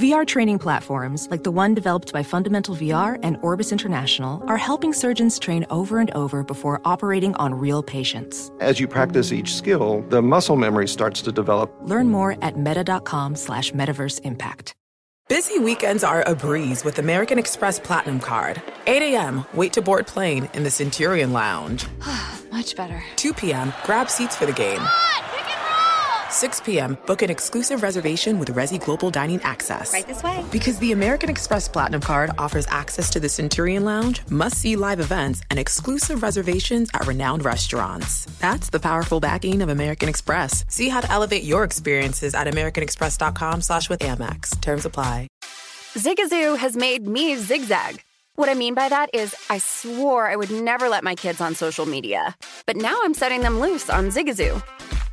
VR training platforms, like the one developed by Fundamental VR and Orbis International, are helping surgeons train over and over before operating on real patients. As you practice each skill, the muscle memory starts to develop. Learn more at meta.com slash metaverse impact. Busy weekends are a breeze with American Express Platinum Card. 8 a.m., wait to board plane in the Centurion Lounge. Much better. 2 p.m., grab seats for the game. 6 p.m., book an exclusive reservation with Resy Global Dining Access. Right this way. Because the American Express Platinum Card offers access to the Centurion Lounge, must see live events, and exclusive reservations at renowned restaurants. That's the powerful backing of American Express. See how to elevate your experiences at AmericanExpress.com slash with Amex. Terms apply. Zigazoo has made me zigzag. What I mean by that is, I swore I would never let my kids on social media. But now I'm setting them loose on Zigazoo.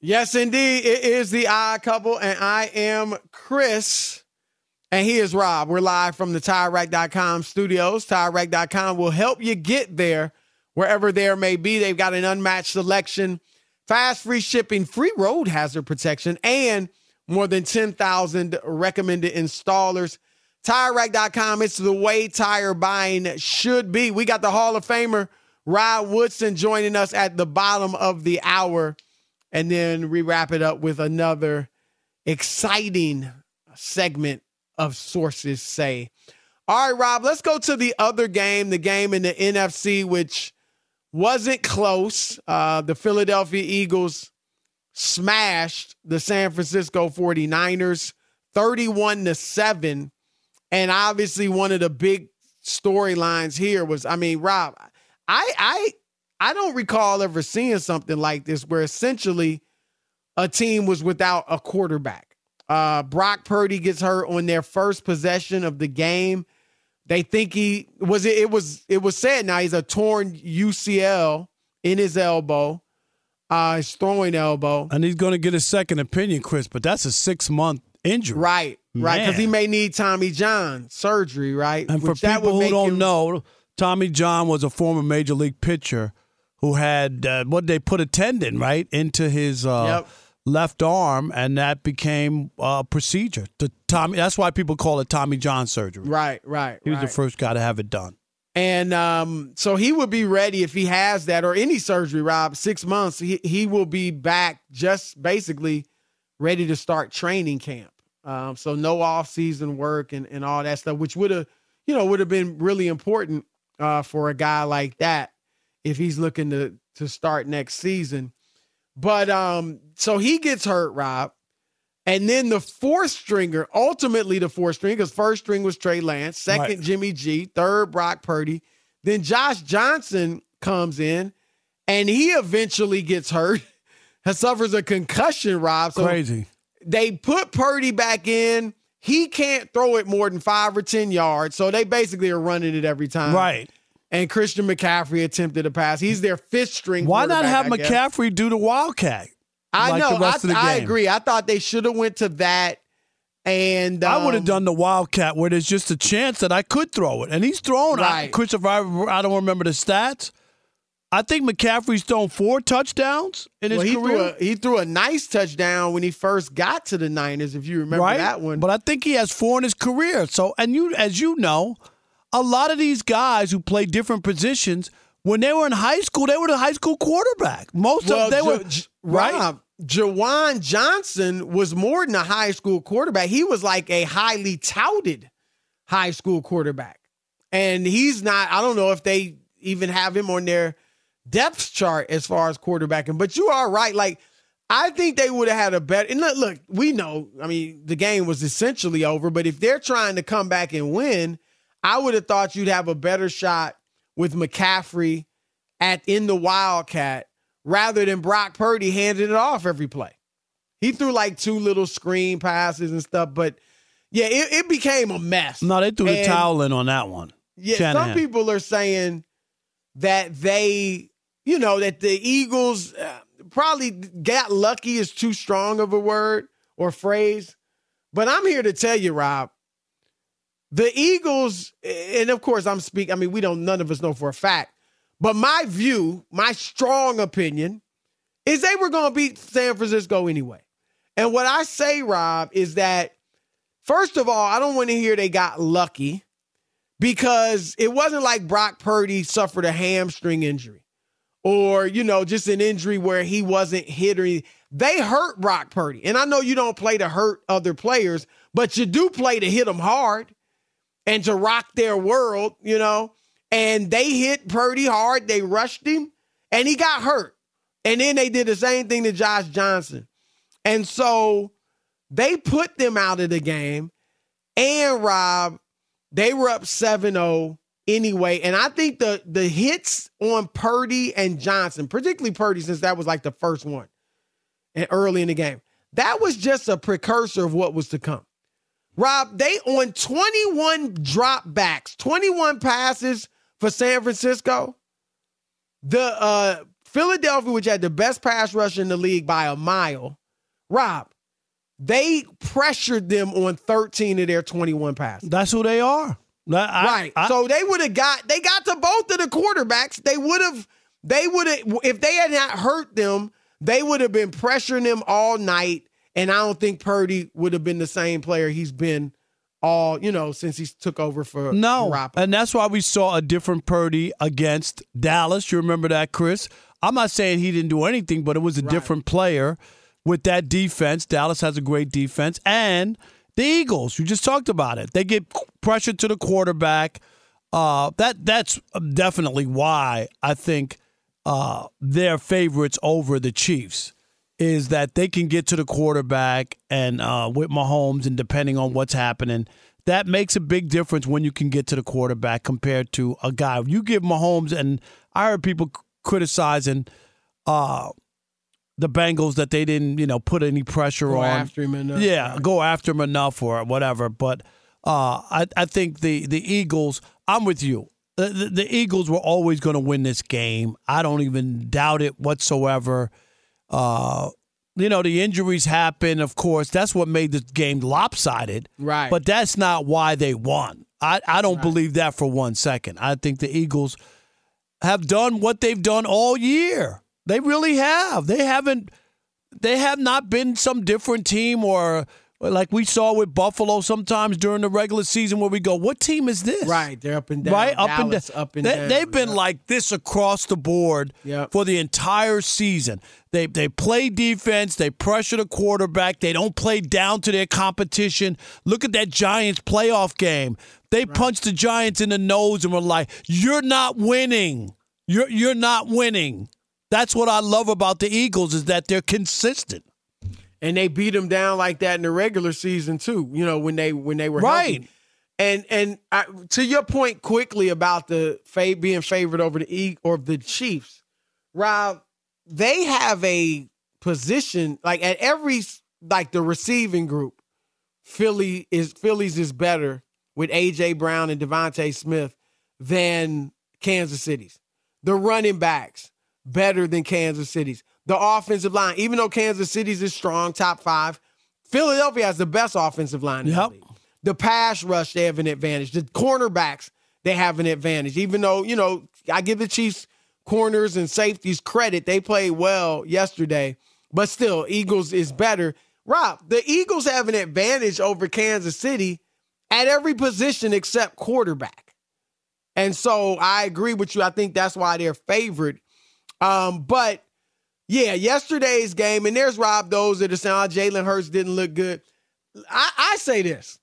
Yes, indeed. It is the Odd couple, and I am Chris, and he is Rob. We're live from the TireRack.com studios. TireRack.com will help you get there wherever there may be. They've got an unmatched selection, fast free shipping, free road hazard protection, and more than 10,000 recommended installers. TireRack.com, it's the way tire buying should be. We got the Hall of Famer, Rod Woodson, joining us at the bottom of the hour. And then we wrap it up with another exciting segment of Sources Say. All right, Rob, let's go to the other game, the game in the NFC, which wasn't close. Uh, the Philadelphia Eagles smashed the San Francisco 49ers 31 to 7. And obviously, one of the big storylines here was I mean, Rob, I, I, I don't recall ever seeing something like this where essentially a team was without a quarterback. Uh, Brock Purdy gets hurt on their first possession of the game. They think he was it, it was it was said now he's a torn UCL in his elbow, uh, his throwing elbow, and he's going to get a second opinion, Chris. But that's a six month injury, right? Right, because he may need Tommy John surgery, right? And Which for people who don't him- know, Tommy John was a former major league pitcher who had uh, what they put a tendon right into his uh, yep. left arm, and that became a procedure. The Tommy. That's why people call it Tommy John surgery. Right, right. He was right. the first guy to have it done. And um, so he would be ready if he has that or any surgery, Rob. Six months, he, he will be back just basically ready to start training camp. Um, so no off season work and, and all that stuff, which would have, you know, would have been really important uh, for a guy like that if he's looking to to start next season. But um, so he gets hurt, Rob. And then the fourth stringer, ultimately the fourth string, because first string was Trey Lance, second right. Jimmy G, third Brock Purdy. Then Josh Johnson comes in and he eventually gets hurt, suffers a concussion, Rob. So Crazy. They put Purdy back in. He can't throw it more than five or 10 yards. So they basically are running it every time. Right and Christian McCaffrey attempted a pass. He's their fifth string. Why not have I McCaffrey do the wildcat? I like know. I, I agree. I thought they should have went to that. And um, I would have done the wildcat where there's just a chance that I could throw it, and he's thrown. Right. I, Christopher, I, I don't remember the stats, I think McCaffrey's thrown four touchdowns in his well, he career. Threw a, he threw a nice touchdown when he first got to the Niners, if you remember right? that one. But I think he has four in his career. So, and you, as you know, a lot of these guys who play different positions, when they were in high school, they were the high school quarterback. Most well, of they J- were right. Rob, Jawan Johnson was more than a high school quarterback. He was like a highly touted high school quarterback. And he's not, I don't know if they even have him on their depth chart as far as quarterbacking, but you are right. Like, I think they would have had a better. And look, we know, I mean, the game was essentially over, but if they're trying to come back and win, I would have thought you'd have a better shot with McCaffrey at in the Wildcat rather than Brock Purdy handing it off every play. He threw like two little screen passes and stuff, but yeah, it, it became a mess. No, they threw the towel in on that one. Yeah, Shanahan. some people are saying that they, you know, that the Eagles uh, probably got lucky is too strong of a word or phrase. But I'm here to tell you, Rob, the Eagles, and of course I'm speaking, I mean, we don't, none of us know for a fact, but my view, my strong opinion is they were going to beat San Francisco anyway. And what I say, Rob, is that first of all, I don't want to hear they got lucky because it wasn't like Brock Purdy suffered a hamstring injury or, you know, just an injury where he wasn't hit or he, they hurt Brock Purdy. And I know you don't play to hurt other players, but you do play to hit them hard and to rock their world, you know. And they hit Purdy hard, they rushed him, and he got hurt. And then they did the same thing to Josh Johnson. And so they put them out of the game. And Rob, they were up 7-0 anyway. And I think the the hits on Purdy and Johnson, particularly Purdy, since that was like the first one and early in the game, that was just a precursor of what was to come. Rob, they on 21 dropbacks, 21 passes for San Francisco. The uh Philadelphia, which had the best pass rush in the league by a mile, Rob, they pressured them on 13 of their 21 passes. That's who they are. I- right. I- so they would have got they got to both of the quarterbacks. They would have they would have if they had not hurt them, they would have been pressuring them all night. And I don't think Purdy would have been the same player he's been all, you know, since he took over for No, Garoppolo. and that's why we saw a different Purdy against Dallas. You remember that, Chris? I'm not saying he didn't do anything, but it was a different player with that defense. Dallas has a great defense, and the Eagles. You just talked about it. They get pressure to the quarterback. Uh, that that's definitely why I think uh, they're favorites over the Chiefs. Is that they can get to the quarterback and uh, with Mahomes, and depending on what's happening, that makes a big difference when you can get to the quarterback compared to a guy. You give Mahomes, and I heard people criticizing uh, the Bengals that they didn't, you know, put any pressure Go on. after him enough. Yeah, Right. go after him enough or whatever. But uh, I, I think the the Eagles. I'm with you. The, the, the Eagles were always going to win this game. I don't even doubt it whatsoever. Uh, you know, the injuries happen. Of course, that's what made the game lopsided. Right. But that's not why they won. I, I don't believe that for one second. I think the Eagles have done what they've done all year. They really have. They haven't. They have not been some different team or like we saw with Buffalo sometimes during the regular season where we go, "What team is this?" Right, they're up and down. right up and down. up and they, down. They've been Yep. like this across the board Yep. for the entire season. They they play defense. They pressure the quarterback. They don't play down to their competition. Look at that Giants playoff game. They punched the Giants in the nose and were like, "You're not winning. You're you're not winning." That's what I love about the Eagles is that they're consistent. And they beat them down like that in the regular season too. You know when they when they were Right. healthy. And and I, to your point quickly about the being favored over the E or the Chiefs, Rob, they have a position like at every like the receiving group. Philly is Phillies is better with AJ Brown and DeVonta Smith than Kansas City's. The running backs better than Kansas City's. The offensive line, even though Kansas City's is strong, top five, Philadelphia has the best offensive line. In Yep. the, league. the pass rush, they have an advantage. The cornerbacks, they have an advantage. Even though you know, I give the Chiefs corners and safeties credit. They played well yesterday, but still, Eagles is better. Rob, the Eagles have an advantage over Kansas City at every position except quarterback. And so I agree with you. I think that's why they're favored. Um, but yeah, yesterday's game, and there's Rob those that are saying, oh, Jalen Hurts didn't look good. I, I say this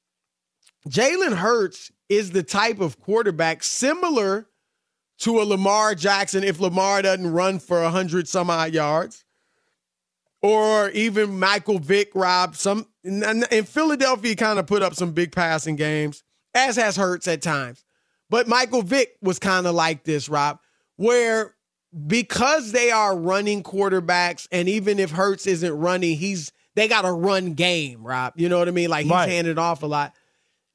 Jalen Hurts is the type of quarterback similar to a Lamar Jackson if Lamar doesn't run for 100 some odd yards. Or even Michael Vick, Rob. Some in Philadelphia kind of put up some big passing games, as has Hurts at times. But Michael Vick was kind of like this, Rob, where because they are running quarterbacks, and even if Hurts isn't running, he's they got a run game, Rob. You know what I mean? Like he's right. handed off a lot.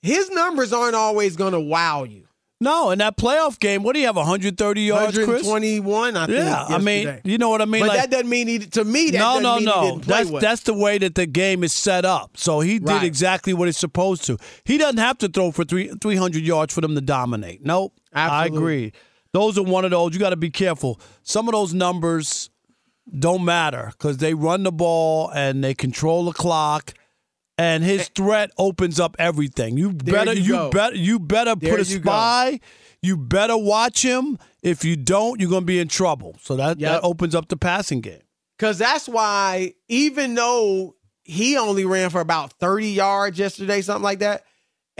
His numbers aren't always going to wow you. No, in that playoff game, what do you have? 130 yards, 121, I think. Yeah, yesterday. I mean, you know what I mean. But like, that doesn't mean he. To me, that no, no, no. that's well. that's the way that the game is set up. So he did exactly what he's supposed to. He doesn't have to throw for three 300 yards for them to dominate. Nope, Absolutely. I agree. Those are one of those. You got to be careful. Some of those numbers don't matter because they run the ball and they control the clock and his eh. threat opens up everything. You better you, you better you better there put a spy. Go. You better watch him. If you don't, you're going to be in trouble. So that yep. that opens up the passing game. Cuz that's why even though he only ran for about 30 yards yesterday something like that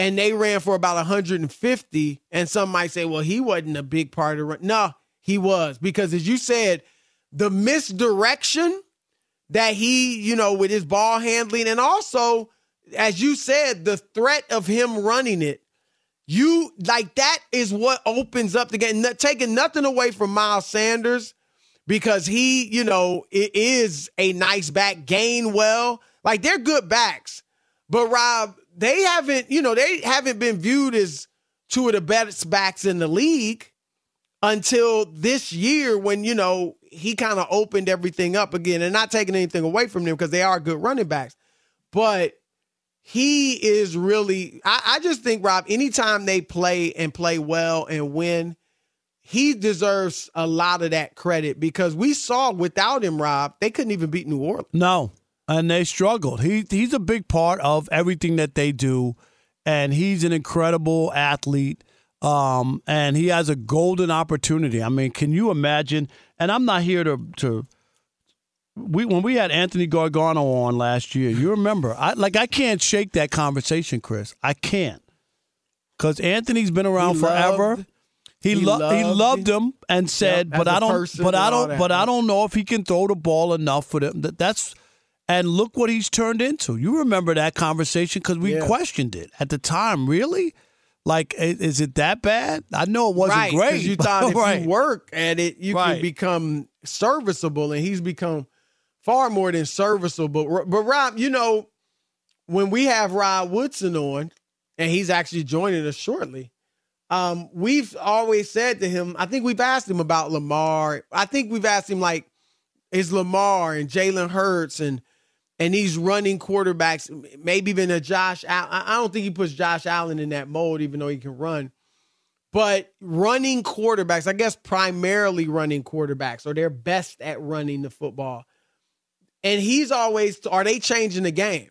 and they ran for about 150 and some might say well he wasn't a big part of the run. No, he was because as you said the misdirection that he, you know, with his ball handling and also, as you said, the threat of him running it. You like that is what opens up the game. taking nothing away from Miles Sanders because he, you know, it is a nice back, Gainwell, Like they're good backs. But Rob, they haven't, you know, they haven't been viewed as two of the best backs in the league until this year when, you know, he kind of opened everything up again and not taking anything away from them because they are good running backs. But he is really, I, I just think, Rob, anytime they play and play well and win, he deserves a lot of that credit because we saw without him, Rob, they couldn't even beat New Orleans. No, and they struggled. He he's a big part of everything that they do, and he's an incredible athlete. Um, and he has a golden opportunity. I mean, can you imagine? And I'm not here to to we when we had Anthony Gargano on last year. You remember? I like I can't shake that conversation, Chris. I can't because Anthony's been around he forever. Loved, he, he, lo- loved, he loved him and said, yep, "But I don't, but I don't, but I don't know if he can throw the ball enough for them." That, that's and look what he's turned into. You remember that conversation because we yeah. questioned it at the time. Really? Like, is it that bad? I know it wasn't right, great. You thought if right. you work at it, you right. could become serviceable, and he's become far more than serviceable. But, but Rob, you know, when we have Rod Woodson on, and he's actually joining us shortly, um, we've always said to him, I think we've asked him about Lamar. I think we've asked him like, is Lamar and Jalen Hurts and and these running quarterbacks, maybe even a Josh Allen. I don't think he puts Josh Allen in that mold, even though he can run. But running quarterbacks, I guess primarily running quarterbacks, are they're best at running the football. And he's always, are they changing the game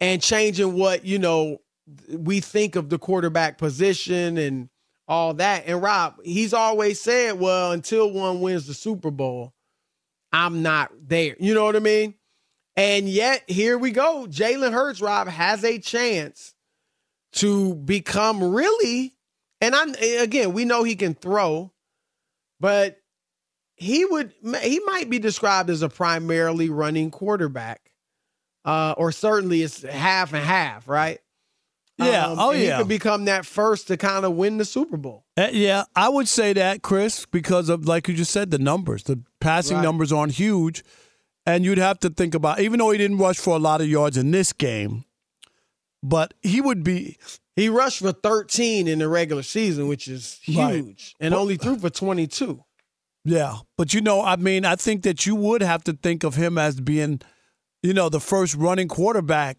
and changing what, you know, we think of the quarterback position and all that. And Rob, he's always said, well, until one wins the Super Bowl, I'm not there. You know what I mean? And yet, here we go. Jalen Hurts, Rob, has a chance to become really, and I again, we know he can throw, but he would he might be described as a primarily running quarterback. Uh, or certainly it's half and half, right? Yeah. Um, oh, yeah. He could become that first to kind of win the Super Bowl. Uh, yeah, I would say that, Chris, because of like you just said, the numbers. The passing right. numbers aren't huge. And you'd have to think about, even though he didn't rush for a lot of yards in this game, but he would be. He rushed for 13 in the regular season, which is huge, right. and but, only threw for 22. Yeah. But, you know, I mean, I think that you would have to think of him as being, you know, the first running quarterback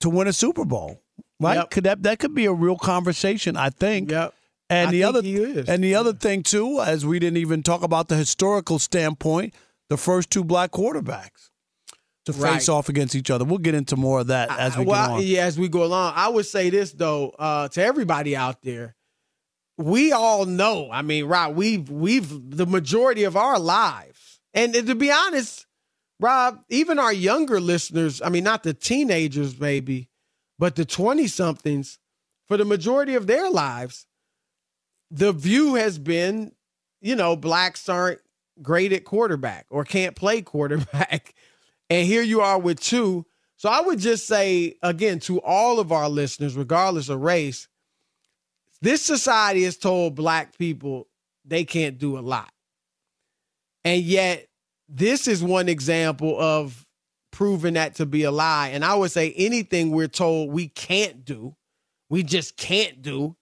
to win a Super Bowl, right? Yep. Could that, that could be a real conversation, I think. Yep. And I the other and the other thing too, as we didn't even talk about the historical standpoint, the first two black quarterbacks to face off against each other. We'll get into more of that as we well, go on. yeah, as we go along, I would say this though uh, to everybody out there: we all know. I mean, Rob, we've we've the majority of our lives, and to be honest, Rob, even our younger listeners. I mean, not the teenagers, maybe, but the twenty somethings. For the majority of their lives, the view has been, you know, blacks aren't great at quarterback or can't play quarterback. And here you are with two. So I would just say, again, to all of our listeners, regardless of race, this society has told black people they can't do a lot. And yet, this is one example of proving that to be a lie. And I would say anything we're told we can't do, we just can't do,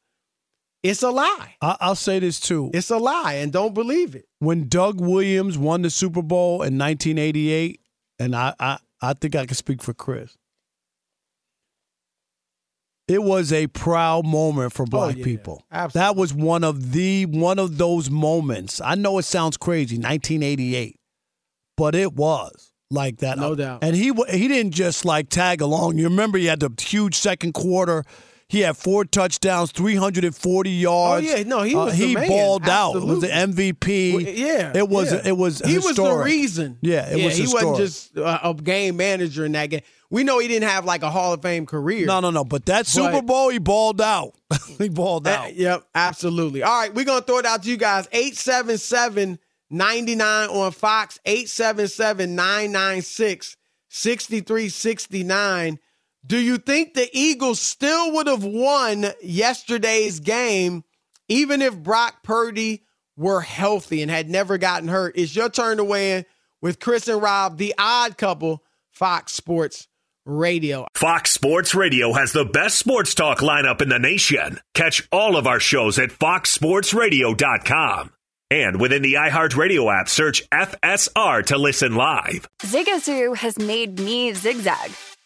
it's a lie. I, I'll say this too. It's a lie, and don't believe it. when Doug Williams won the Super Bowl in 1988, and I, I, I think I can speak for Chris. It was a proud moment for oh, black Oh, yeah. people. Absolutely. That was one of the one of those moments. I know it sounds crazy, 1988, but it was like that. No doubt. And he he didn't just like tag along. You remember he had the huge second quarter. He had four touchdowns, 340 yards. Oh, yeah. No, he Uh, was the he man. balled out. It was the MVP. Well, yeah, It was yeah. it was he was the reason. Yeah, it yeah, was he historic. wasn't just uh, a game manager in that game. We know he didn't have like a Hall of Fame career. No, no, no. But that Super Bowl, he balled out. he balled Uh, out. yep, absolutely. All right, we're going to throw it out to you guys. 877 99 on Fox, 877 996 6369. Do you think the Eagles still would have won yesterday's game even if Brock Purdy were healthy and had never gotten hurt? It's your turn to weigh in with Chris and Rob, the odd couple, Fox Sports Radio. Fox Sports Radio has the best sports talk lineup in the nation. Catch all of our shows at foxsportsradio.com. And within the iHeartRadio app, search FSR to listen live. Zigazoo has made me zigzag.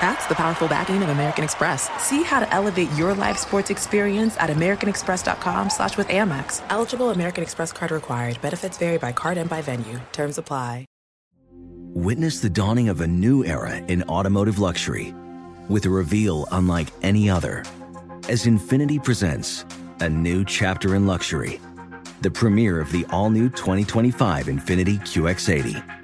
That's the powerful backing of American Express. See how to elevate your live sports experience at americanexpress.com slash with Amex. Eligible American Express card required. Benefits vary by card and by venue. Terms apply. Witness the dawning of a new era in automotive luxury with a reveal unlike any other as Infiniti presents a new chapter in luxury, the premiere of the all new 2025 Infiniti QX80.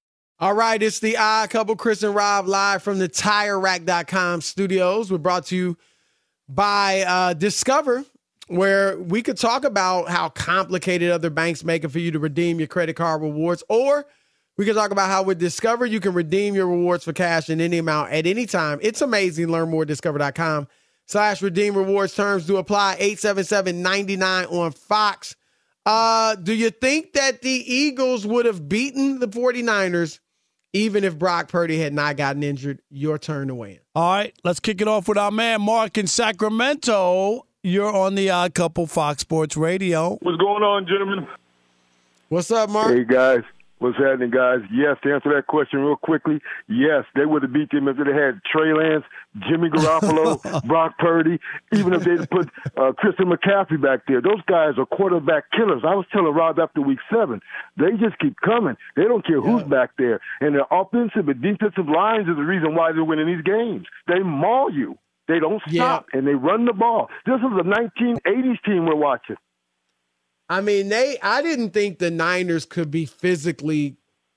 All right, it's the odd couple, Chris and Rob, live from the TireRack.com studios. We're brought to you by uh, Discover, where we could talk about how complicated other banks make it for you to redeem your credit card rewards, or we can talk about how with Discover you can redeem your rewards for cash in any amount at any time. It's amazing. Learn more at discover.com slash redeem rewards. Terms do apply. 877-99 on Fox. Uh, do you think that the Eagles would have beaten the 49ers even if Brock Purdy had not gotten injured, your turn to win. All right, let's kick it off with our man Mark in Sacramento. You're on the Odd Couple Fox Sports Radio. What's going on, gentlemen? What's up, Mark? Hey guys, what's happening, guys? Yes, to answer that question real quickly, yes, they would have beat them if they had Trey Lance, Jimmy Garoppolo, Brock Purdy, even if they put uh, Christian McCaffrey back there. Those guys are quarterback killers. I was telling Rob after week seven, they just keep coming. They don't care who's yeah. back there. And their offensive and defensive lines is the reason why they're winning these games. They maul you. They don't stop, yeah. and they run the ball. This is a 1980s team we're watching. I mean, they. I didn't think the Niners could be physically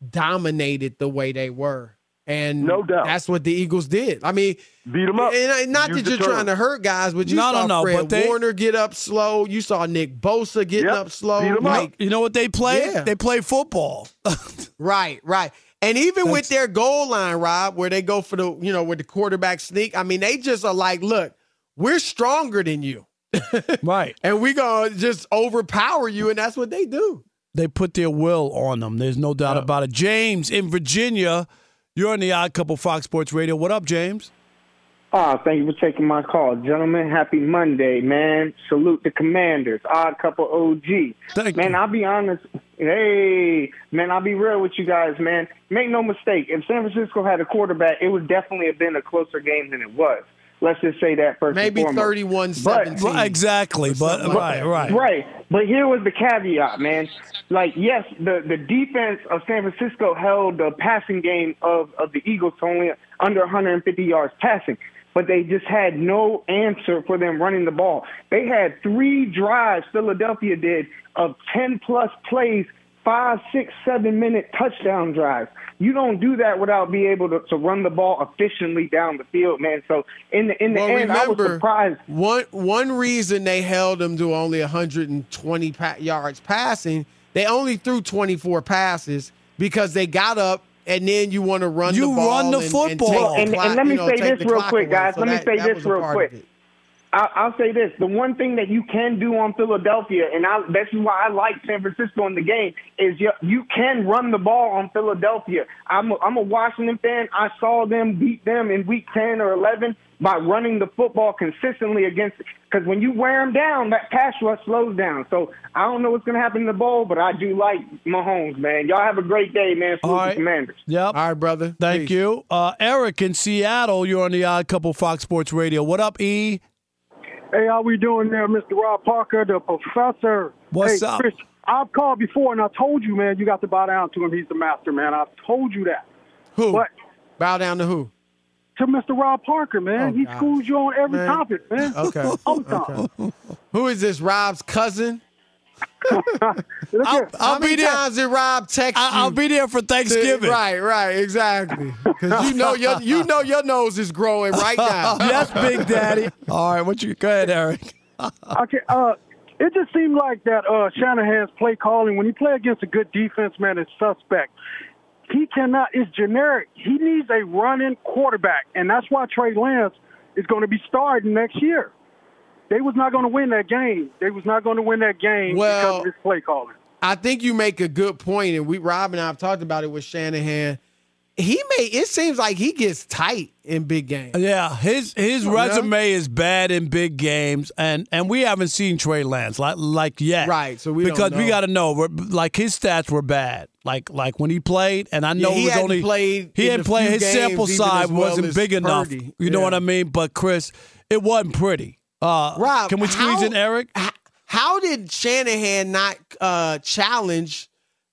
dominated the way they were. And no doubt, that's what the Eagles did. I mean, beat them up. And not Use that you're trying to hurt guys, but you no, saw no, no, Fred but they, Warner get up slow. You saw Nick Bosa getting yep. up slow. Beat like, up. You know what they play? Yeah. They play football. right, right. And even with their goal line, Rob, where they go for the, you know, with the quarterback sneak, I mean, they just are like, look, we're stronger than you. right. And we going to just overpower you. And that's what they do. They put their will on them. There's no doubt Yeah. about it. James in Virginia, you're on the Odd Couple Fox Sports Radio. What up, James? Ah, thank you for taking my call. Gentlemen, happy Monday, man. Salute the commanders. Odd couple OG. Thank man, you. I'll be honest. Hey, man, I'll be real with you guys, man. Make no mistake. If San Francisco had a quarterback, it would definitely have been a closer game than it was. Let's just say that first Maybe and foremost. 31 But- 17. Exactly, but something right, right. Right. But here was the caveat, man. Like, yes, the, the defense of San Francisco held the passing game of, of the Eagles to only under 150 yards passing, but they just had no answer for them running the ball. They had three drives, Philadelphia did, of 10 plus plays, five, six, seven minute touchdown drives. You don't do that without being able to, to run the ball efficiently down the field, man. So in the in the Well, end, I was remember, surprised. One one reason they held them to only 120 pa- yards passing, they only threw 24 passes because they got up and then you want to run You the ball. You run the and, football. And, take and- and let me you know, say this real quick, away. guys. So Let me say this real quick. Of it. I- I'll say this: the one thing that you can do on Philadelphia, and I, this is why I like San Francisco in the game, is you, you can run the ball on Philadelphia. I'm a, I'm a Washington fan. I saw them beat them in Week 10 or 11 by running the football consistently against. Because when you wear them down, that pass rush slows down. So I don't know what's going to happen in the bowl, but I do like Mahomes, man. Y'all have a great day, man. Salute All the right. Commanders. Yep. All right, brother. Thank Peace. you. Uh, Eric in Seattle, you're on the Odd Couple Fox Sports Radio. What up, E? Hey, how we doing there, Mr. Rob Parker, the professor? What's hey, up? Chris, I've called before and I told you, man, you got to bow down to him. He's the master, man. I've told you that. Who? But Bow down to who? to Mr. Rob Parker, man, Oh, he God. schools you on every Man. topic, man. Okay. All the time. okay. Who is this? Rob's cousin? Look I'll. I'll How be many there. times did Rob text I- I'll be there for Thanksgiving. right, right, exactly. Because you know your you know your nose is growing right now. yes, Big Daddy. All right, what you go ahead, Eric. Okay, uh, it just seemed like that uh, Shanahan's play calling when you play against a good defense, man, it's suspect. he cannot. It's generic. He needs a running quarterback, and that's why Trey Lance is going to be starting next year. They was not going to win that game. They was not going to win that game Well- because of this play calling. I think you make a good point, and we Rob and I have talked about it with Shanahan. He may it seems like he gets tight in big games. Yeah, his his oh, You know? resume is bad in big games, and and we haven't seen Trey Lance like like yet, Right, so we don't because we got to know we're- like his stats were bad, like like when he played, and I know Yeah, he it was hadn't only played he hadn't played his sample size well wasn't as big enough. Purdy. You know what I mean? But Chris, it wasn't pretty. Uh, Rob, can we squeeze how- in Eric? How did Shanahan not uh, challenge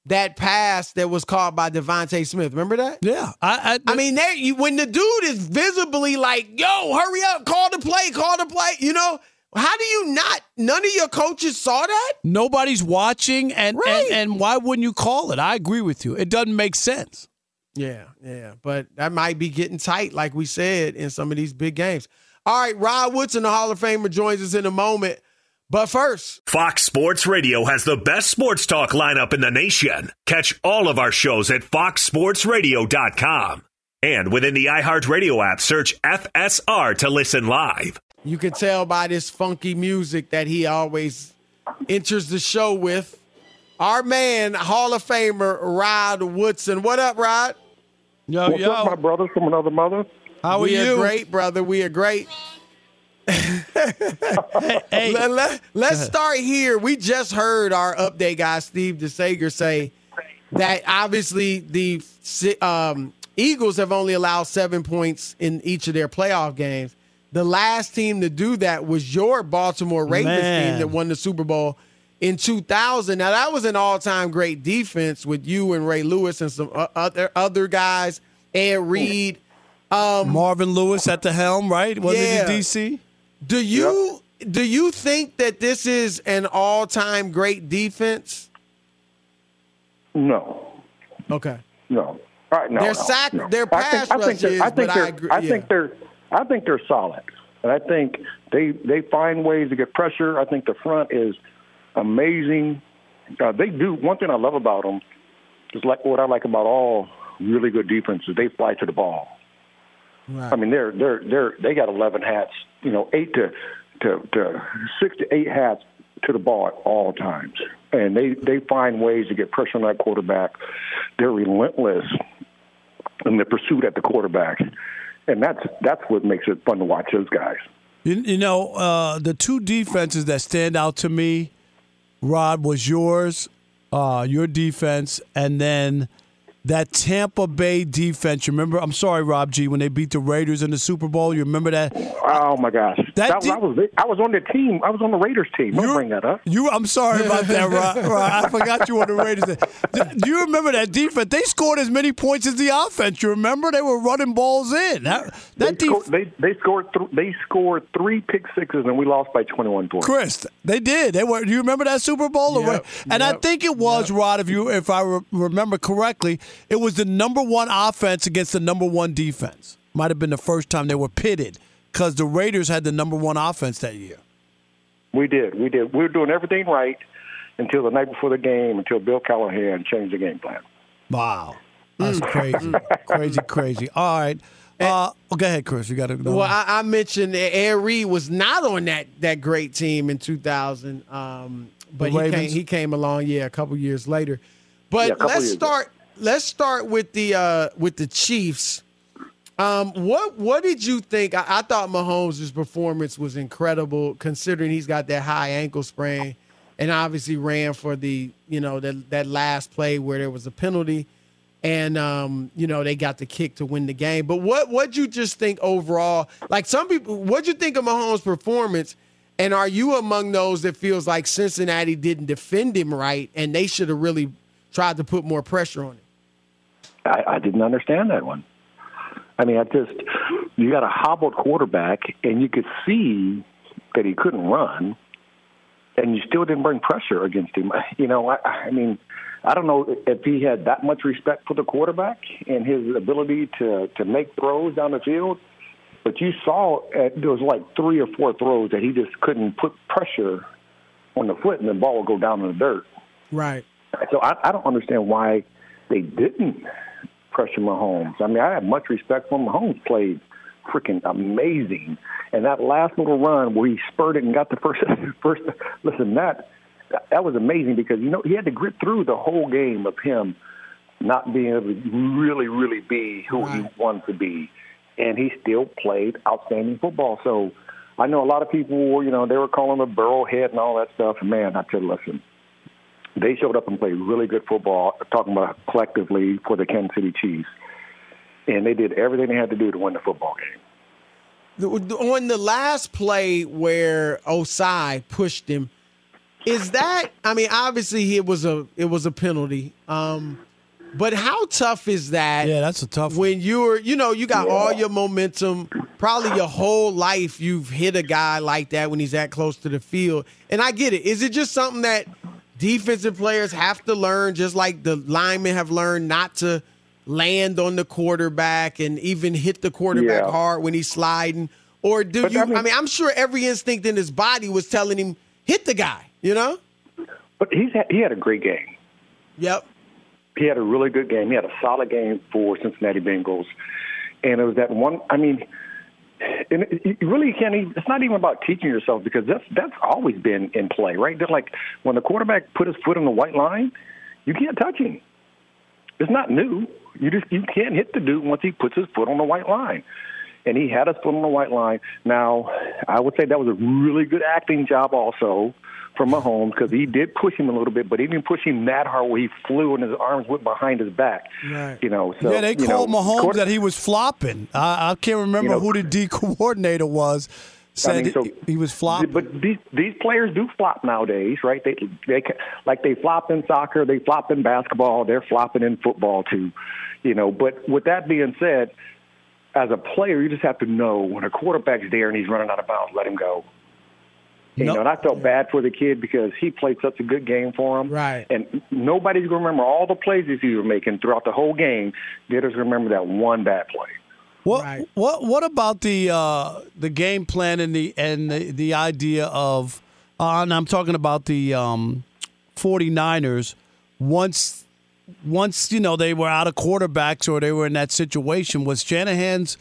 that pass that was called by DeVonta Smith? Remember that? Yeah, I I, mean, there you, when the dude is visibly like, "Yo, hurry up, call the play, call the play," you know. How do you not? None of your coaches saw that. Nobody's watching, and, Right. and and why wouldn't you call it? I agree with you. It doesn't make sense. Yeah, yeah, but that might be getting tight, like we said in some of these big games. All right, Rod Woodson, the Hall of Famer, joins us in a moment. But first, Fox Sports Radio has the best sports talk lineup in the nation. Catch all of our shows at foxsportsradio.com. And within the iHeartRadio app, search FSR to listen live. you can tell by this funky music that he always enters the show with. Our man, Hall of Famer Rod Woodson. What up, Rod? Yo, What's up, my brother from another mother? How are we you? are great, brother. We are great. Let, us start here. We just heard our update guy, Steve DeSager, say that obviously the um, Eagles have only allowed seven points in each of their playoff games. The last team to do that was your Baltimore Ravens Man. team that won the Super Bowl in 2000. Now that was an all-time great defense with you and Ray Lewis and some other other guys, Ed Reed. Um, Marvin Lewis at the helm, right? Wasn't Yeah. it in DC? do you do you think that this is an all-time great defense? No, Okay. no. All right, no, Their no, sack- no. their I pass think, I think rush they're, is, I think but they're, I agree- I yeah. think they're, I think they're solid, and I think they they find ways to get pressure. I think the front is amazing. Uh, they do one thing I love about them is like what I like about all really good defenses. They fly to the ball. I mean, they're they're they're they got eleven hats. You know, eight to to to six to eight hats to the ball at all times, and they they find ways to get pressure on that quarterback. They're relentless in the pursuit at the quarterback, and that's that's what makes it fun to watch those guys. You, you know, uh, the two defenses that stand out to me, Rod, was yours, uh, your defense, and then that Tampa Bay defense. You remember? I'm sorry, Rob G. When they beat the Raiders in the Super Bowl, you remember that? Oh my gosh, That that, de- I was I was on the team. I was on the Raiders team. Don't bring that up. You, I'm sorry about that, Rod. Rod. I forgot you were the Raiders. Do do you remember that defense? They scored as many points as the offense. You remember? They were running balls in. That, that They, def- scored, they they scored th- they scored three pick sixes and we lost by 21 points. Chris, they did. They were. Do you remember that Super Bowl? Yep, and I think it was Rod. If you, if I re- remember correctly, it was the number one offense against the number one defense. Might have been the first time they were pitted because the Raiders had the number one offense that year. We did. We did. We were doing everything right until the night before the game, until Bill Callahan changed the game plan. Wow, that's Mm. crazy, crazy, crazy. All right. Uh, well, go ahead, Chris. You got to go. Well, I, I mentioned that Ed Reed was not on that that great team in 2000, um, but he came, he came along, yeah, a couple years later. But Yeah, couple let's years start. Let's start with the uh, with the Chiefs. Um, what what did you think? I, I thought Mahomes' performance was incredible, considering he's got that high ankle sprain, and obviously ran for the you know that that last play where there was a penalty, and um, you know they got the kick to win the game. But what what you just think overall? Like some people, what you think of Mahomes' performance? And are you among those that feels like Cincinnati didn't defend him right, and they should have really tried to put more pressure on him? I, I didn't understand that one. I mean, I just you got a hobbled quarterback, and you could see that he couldn't run, and you still didn't bring pressure against him. You know, I, I mean, I don't know if he had that much respect for the quarterback and his ability to to make throws down the field. But you saw uh, there was like three or four throws that he just couldn't put pressure on the foot, and the ball would go down in the dirt. Right. So I, I don't understand why they didn't pressure Mahomes. I mean, I have much respect for. Mahomes played freaking amazing, and that last little run where he spurted and got the first first. Listen, that that was amazing because you know he had to grit through the whole game of him not being able to really, really be who he wanted to be, and he still played outstanding football. So. I know a lot of people, you know, they were calling him a burrowhead and all that stuff. Man, I tell you, listen, they showed up and played really good football, talking about collectively for the Kansas City Chiefs. And they did everything they had to do to win the football game. On the last play where Ossai pushed him, is that I mean, obviously it was a it was a penalty. Um, but how tough is that? Yeah, that's a tough. When you're, you know, you got Yeah. all your momentum, probably your whole life, you've hit a guy like that when he's that close to the field. And I get it. Is it just something that defensive players have to learn, just like the linemen have learned not to land on the quarterback and even hit the quarterback Yeah. hard when he's sliding? Or do But, you? I I mean- mean, I'm sure every instinct in his body was telling him hit the guy. You know? But he's had, he had a great game. Yep. He had a really good game. He had a solid game for Cincinnati Bengals, and it was that one. I mean, and it, you really can't. Even, it's not even about teaching yourself because that's that's always been in play, right? They're like when the quarterback put his foot on the white line, you can't touch him. It's not new. You just you can't hit the dude once he puts his foot on the white line. And he had his foot on the white line. Now, I would say that was a really good acting job also from Mahomes because he did push him a little bit, but he didn't push him that hard where he flew and his arms went behind his back. Right. You know, so yeah, they called know, Mahomes quarter- that he was flopping. I, I can't remember You know- who the D coordinator was. Said mean, so- he, he was flopping. But these these players do flop nowadays, right? They they ca- like they flop in soccer, they flop in basketball, they're flopping in football too, you know. But with that being said, as a player, you just have to know when a quarterback's there and he's running out of bounds, let him go. You No- know, and I felt bad for the kid because he played such a good game for him. Right. And nobody's going to remember all the plays that he was making throughout the whole game. They're just remember that one bad play. What what what about the uh, the game plan and the and the, the idea of uh, and I'm talking about the um, 49ers once once you know they were out of quarterbacks or they were in that situation was Shanahan's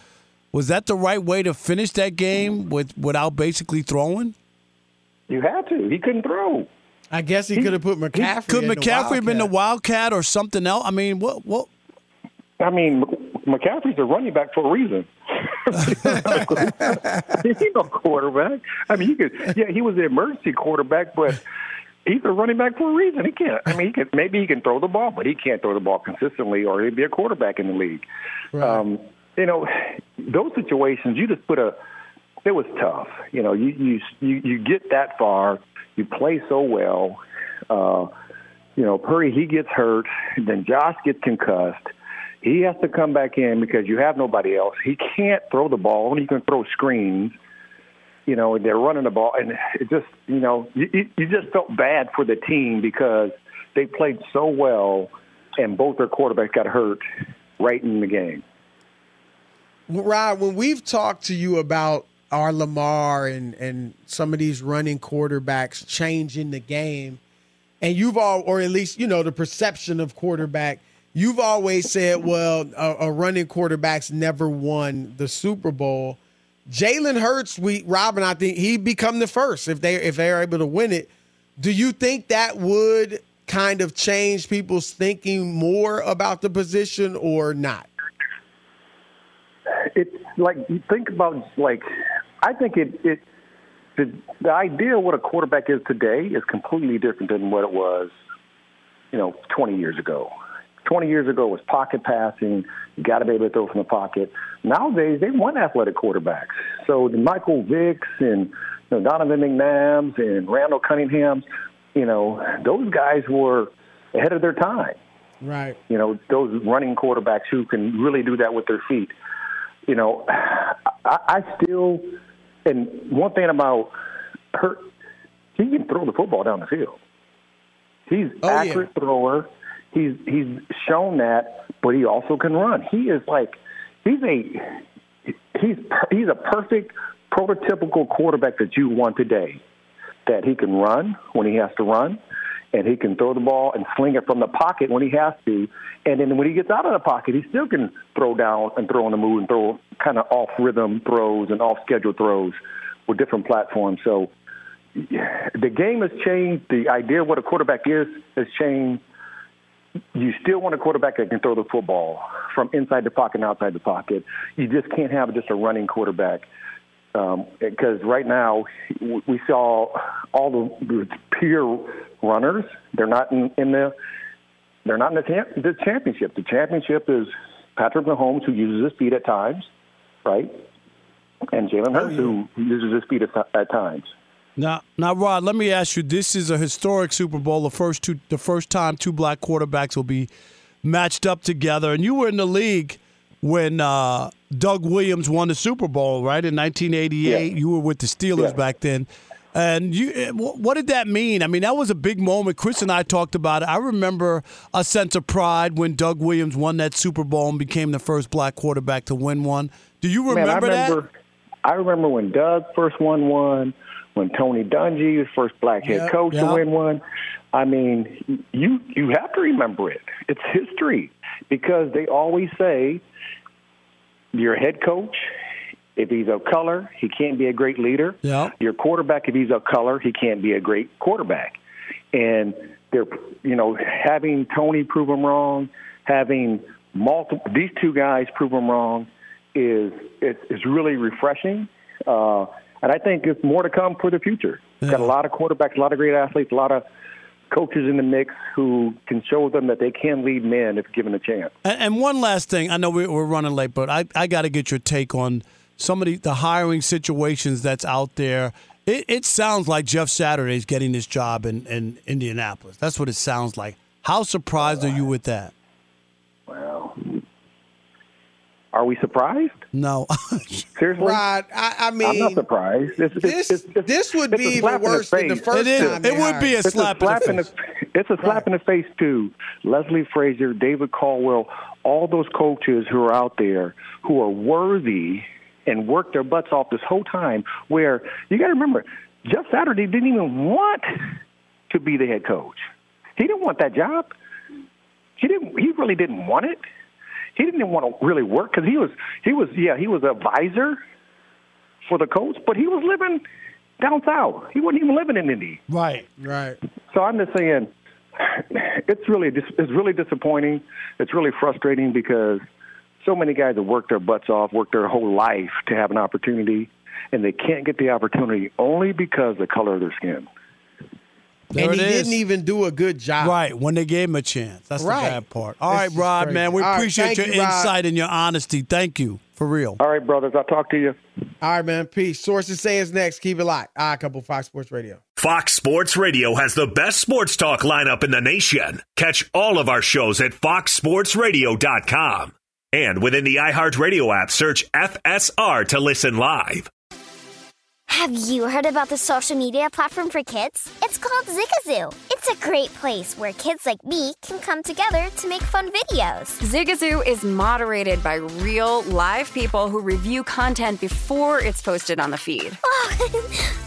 was that the right way to finish that game with without basically throwing? You had to. He couldn't throw. I guess he, could have put McCaffrey. Could McCaffrey have been the Wildcat. Or something else? I mean, what what I mean, McCaffrey's a running back for a reason. he's no quarterback. I mean, you could, yeah, he was the emergency quarterback, but he's a running back for a reason. He can't. I mean, he can maybe he can throw the ball, but he can't throw the ball consistently, or he'd be a quarterback in the league. Um, you know, those situations, you just put a. It was tough. You know, you you you, you get that far, you play so well. Uh, you know, Purdy he gets hurt, then Josh gets concussed. He has to come back in because you have nobody else. He can't throw the ball; he can throw screens. You know, they're running the ball, and it just you know you you just felt bad for the team because they played so well, and both their quarterbacks got hurt right in the game. Rod, when we've talked to you about our Lamar and and some of these running quarterbacks changing the game, and you've all, or at least you know the perception of quarterback, you've always said, well, a, a running quarterback's never won the Super Bowl. Jalen Hurts, we Robin, I think he become the first if they if they're able to win it. Do you think that would kind of change people's thinking more about the position or not? it's like think about like I think it it the the idea of what a quarterback is today is completely different than what it was, you know, 20 years ago. 20 years ago was pocket passing. You got to be able to throw from the pocket. Nowadays, they want athletic quarterbacks. So the Michael Vicks and you know, Donovan McNabbs and Randall Cunninghams, you know, those guys were ahead of their time. Right. You know, those running quarterbacks who can really do that with their feet. You know, I, I still, and one thing about her, he can throw the football down the field. He's Oh, yeah. accurate thrower. He's he's shown that, but he also can run. He is like he's a he's he's a perfect prototypical quarterback that you want today. That he can run when he has to run. And he can throw the ball and sling it from the pocket when he has to. And then when he gets out of the pocket, he still can throw down and throw on the move and throw kind of off rhythm throws and off schedule throws with different platforms. So the game has changed. The idea of what a quarterback is has changed. You still want a quarterback that can throw the football from inside the pocket and outside the pocket. You just can't have just a running quarterback because um, right now we saw all the pure runners. They're not in, in the they're not in the, champ, the championship. The championship is Patrick Mahomes, who uses his feet at times, right, and Jalen Hurts, who uses his feet at, at times. Now, now, Rod, let me ask you: This is a historic Super Bowl. The first two, the first time two black quarterbacks will be matched up together, and you were in the league when uh, Doug Williams won the Super Bowl, right in 1988. Yeah. You were with the Steelers yeah. back then. And you, eh, what did that mean? I mean, that was a big moment. Chris and I talked about it. I remember a sense of pride when Doug Williams won that Super Bowl and became the first black quarterback to win one. Do you remember, Man, I remember that? I remember when Doug first won one, when Tony Dungy was first black head yep, coach yep. to win one. I mean, you you have to remember it. It's history because they always say your head coach, if he's of color, he can't be a great leader. Yeah. Your quarterback, if he's of color, he can't be a great quarterback. And they're, you know, having Tony prove them wrong, having multiple these two guys prove them wrong, is is, is really refreshing. Uh, and I think it's more to come for the future. Yeah. Got a lot of quarterbacks, a lot of great athletes, a lot of coaches in the mix who can show them that they can lead men if given a chance. And, and one last thing, I know we're running late, but I, I got to get your take on some of the, the hiring situations that's out there. It, it sounds like Jeff Saturday's getting this job in, in Indianapolis. That's what it sounds like. How surprised are you with that? Well, are we surprised? No. Seriously? Rod, I, I, mean, I'm not surprised. This, this, it's, it's, this would be even worse than the first it time. It would be a slap, a slap, in, the face. It's a slap right. in the face to Leslie Frazier, David Caldwell, all those coaches who are out there who are worthy and worked their butts off this whole time. Where you got to remember, Jeff Saturday didn't even want to be the head coach. He didn't want that job. He didn't. He really didn't want it he didn't even want to really work because he was he was yeah he was a advisor for the coach, but he was living down south. He wasn't even living in Indy. Right, right. So I'm just saying, it's really it's really disappointing. It's really frustrating because so many guys have worked their butts off, worked their whole life to have an opportunity, and they can't get the opportunity only because the color of their skin. There and he is. didn't even do a good job. Right, when they gave him a chance. That's right. the bad part. All right, Rod, crazy. man, we All appreciate right, your you, insight and your honesty. Thank you, for real. All right, brothers, I'll talk to you. All right, man, peace. Sources say it's next. Keep it locked. Ah, couple Fox Sports Radio. Fox Sports Radio has the best sports talk lineup in the nation. Catch all of our shows at foxsportsradio.com. And within the iHeartRadio app, search FSR to listen live. Have you heard about the social media platform for kids? It's called Zigazoo. It's a great place where kids like me can come together to make fun videos. Zigazoo is moderated by real, live people who review content before it's posted on the feed. Oh,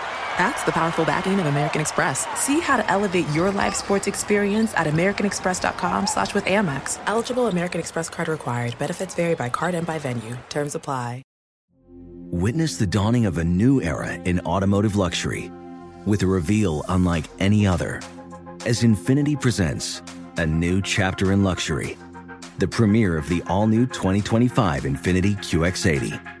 That's the powerful backing of American Express. See how to elevate your live sports experience at americanexpress.com slash with Amex. Eligible American Express card required. Benefits vary by card and by venue. Terms apply. Witness the dawning of a new era in automotive luxury with a reveal unlike any other as Infiniti presents a new chapter in luxury – the premiere of the all new 2025 Infiniti QX80.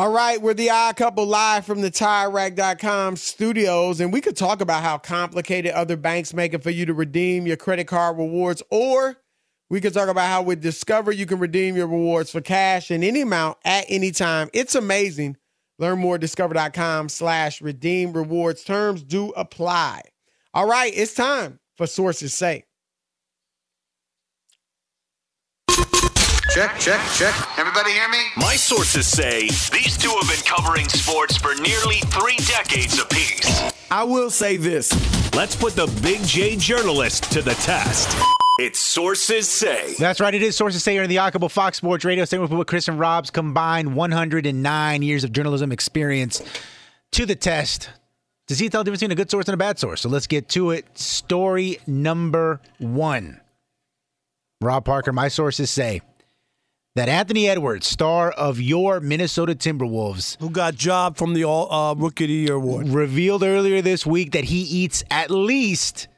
All right, we're the odd couple live from the TireRack.com studios, and we could talk about how complicated other banks make it for you to redeem your credit card rewards, or we could talk about how with Discover you can redeem your rewards for cash in any amount at any time. It's amazing. Learn more at discover.com slash redeem rewards. Terms do apply. All right, it's time for Sources Say. Check, check, check. Everybody hear me? My sources say these two have been covering sports for nearly three decades apiece. I will say this. Let's put the Big J journalist to the test. It's Sources Say. That's right. It is Sources Say here in the Odd Couple Fox Sports Radio. Same with Chris and Rob's combined 109 years of journalism experience to the test to see tell the difference between a good source and a bad source. So let's get to it. Story number one. Rob Parker, my sources say that Anthony Edwards, star of your Minnesota Timberwolves, who got job from the all, uh, Rookie of the Year award, revealed earlier this week that he eats at least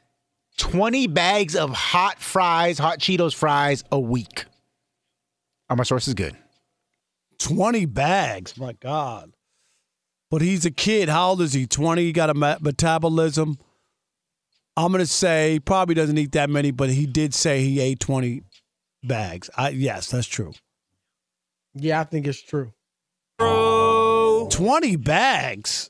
20 bags of hot fries, hot Cheetos fries a week. Are my sources good? 20 bags. My God. But he's a kid. How old is he? 20. He got a metabolism. I'm going to say probably doesn't eat that many, but he did say he ate 20 bags. I, yes, that's true. Yeah, I think it's true. Bro. 20 bags.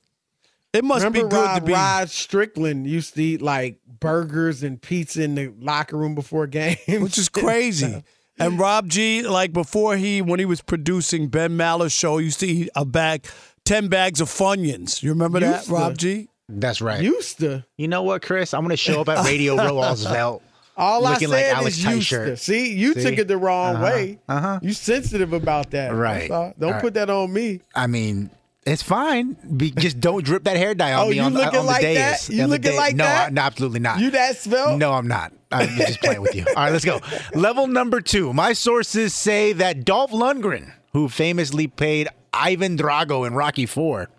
It must Remember be good Rod, to be. Rod Strickland used to eat like burgers and pizza in the locker room before games, which is crazy. and Rob G, like before he, when he was producing Ben Maller's show, used to eat a bag, 10 bags of Funyuns. You remember that, to. Rob G? That's right. Used to. You know what, Chris? I'm going to show up at Radio Row Roosevelt. All I said like Alex is to. See, you See? took it the wrong Uh-huh. way. Uh-huh. You sensitive about that. Right. Don't put that on me. I mean, it's fine. Be, just don't drip that hair dye on Oh, me you on, the- looking on the like dais. that? You On looking dais. like no, that? I- no, absolutely not. You that svelte? No, I'm not. I'm just playing with you. All right, let's go. Level number two. My sources say that Dolph Lundgren, who famously played Ivan Drago in Rocky Four,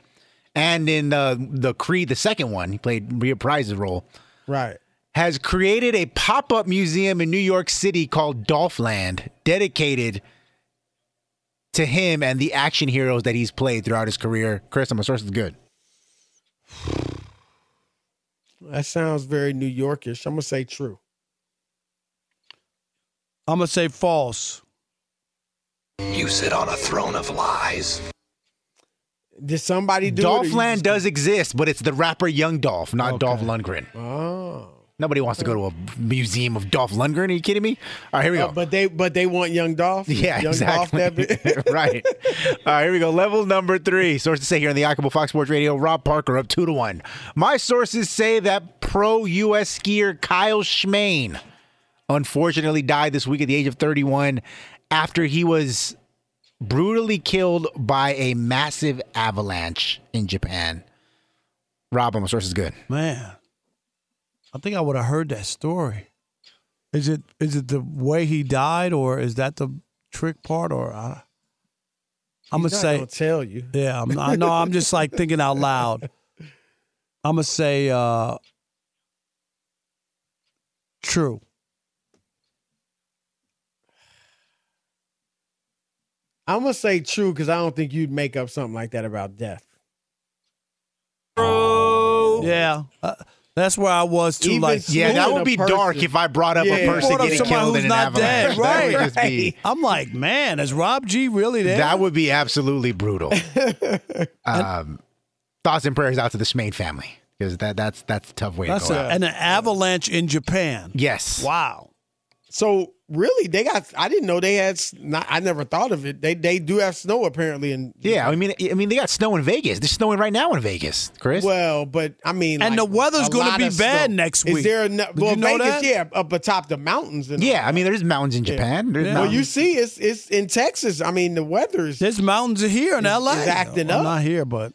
and in uh, the Creed, the second one, he played Rhea Price's role, Right. Has created a pop-up museum in New York City called Dolphland, dedicated to him and the action heroes that he's played throughout his career. Chris, my source is good. That sounds very New Yorkish. I'm gonna say true. I'm going to say false. You sit on a throne of lies. Did somebody do it? or you Dolphland just- does exist, but it's the rapper Young Dolph, not Dolph Lundgren. Oh. Nobody wants to go to a museum of Dolph Lundgren. Are you kidding me? All right, here we go. Uh, but they but they want young Dolph. Yeah, young exactly. Dolph right. All right, here we go. Level number three. Sources say here on the Odd Couple Fox Sports Radio, Rob Parker up two to one. My sources say that pro U.S. skier Kyle Smaine unfortunately died this week at the age of 31 after he was brutally killed by a massive avalanche in Japan. Rob, my source is good. Man, I think I would have heard that story. Is it is it the way he died, or is that the trick part? Or I, I'm He's gonna say, gonna tell you. yeah, I'm, I know. I'm just like thinking out loud. I'm gonna say uh, true. I'm gonna say true because I don't think you'd make up something like that about death. Yeah. Uh, that's where I was too. Even like, Yeah, that would a be dark if I brought up Yeah. a person up getting killed who's in an not avalanche. dead, That would right? just be I'm like, man, is Rob G really there? that would be absolutely brutal. um, thoughts and prayers out to the Smaine family because that that's that's a tough way That's to go a, out. and an avalanche in Japan. Yes. Wow. So really, they got. I didn't know they had. Not, I never thought of it. They they do have snow apparently in. Yeah, I mean, I mean, they got snow in Vegas. They're snowing right now in Vegas, Chris. Well, but I mean, And like, the weather's gonna be bad snow. next week. Is week. there? No, Did well, you know Vegas, that? yeah, up atop the mountains. And yeah, I mean, there's mountains in Japan. There's Well, mountains. you see, it's it's in Texas. I mean, the weather's There's mountains here in Is- LA. is acting I'm up. not here, but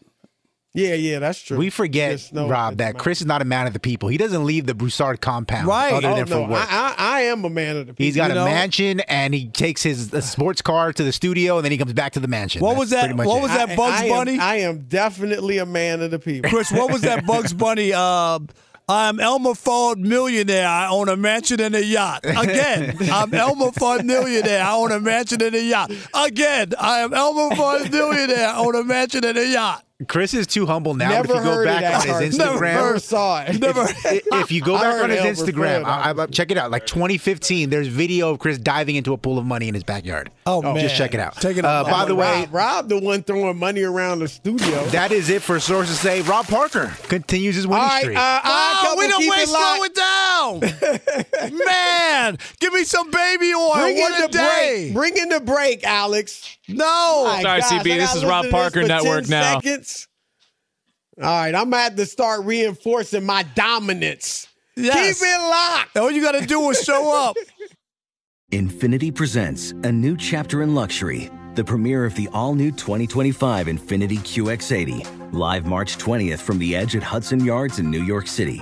yeah, yeah, that's true. we forget, There's snow Rob, that the Chris is not a man of the people. He doesn't leave the Broussard compound Right. other Oh than no, for work. I, I I am a man of the people. He's got a know? mansion, and he takes his a sports car to the studio, and then he comes back to the mansion. What That's was that- what it. was that Bugs I am- Bunny? I am definitely a man of the people. Chris, what was that Bugs Bunny? Uh, I'm Elmer Fudd millionaire. I own a mansion and a yacht. Again, I'm Elmer Fudd millionaire. I own a mansion and a yacht. Again, I am Elmer Fudd millionaire. I own a mansion and a yacht. Chris is too humble now. Never if you go back on his. Instagram, Never saw it. Never. I- if you go back on his Instagram, Fudd, I, I, check it out. Like 2015, there's video of Chris diving into a pool of money in his backyard. Oh, man. just check it out. Check it Uh, by the way, Rob, Rob, the one throwing money around the studio. that is it for sources say. Rob Parker continues his winning right, streak. uh, Oh, we don't wait, slow it down. Man, give me some baby oil. Bring what in a the day. break. Bring in the break, Alex. No. My Sorry, gosh, CB, this is Rob Parker Network now. Seconds. All right, I'm gonna have to start reinforcing my dominance. Yes. Keep it locked. All you got to do is show up. Infiniti presents a new chapter in luxury, the premiere of the all new 2025 Infiniti QX80, live March 20th from the edge at Hudson Yards in New York City,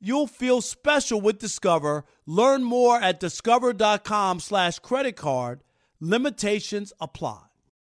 you'll feel special with Discover. Learn more at discover.com slash credit card. Limitations apply.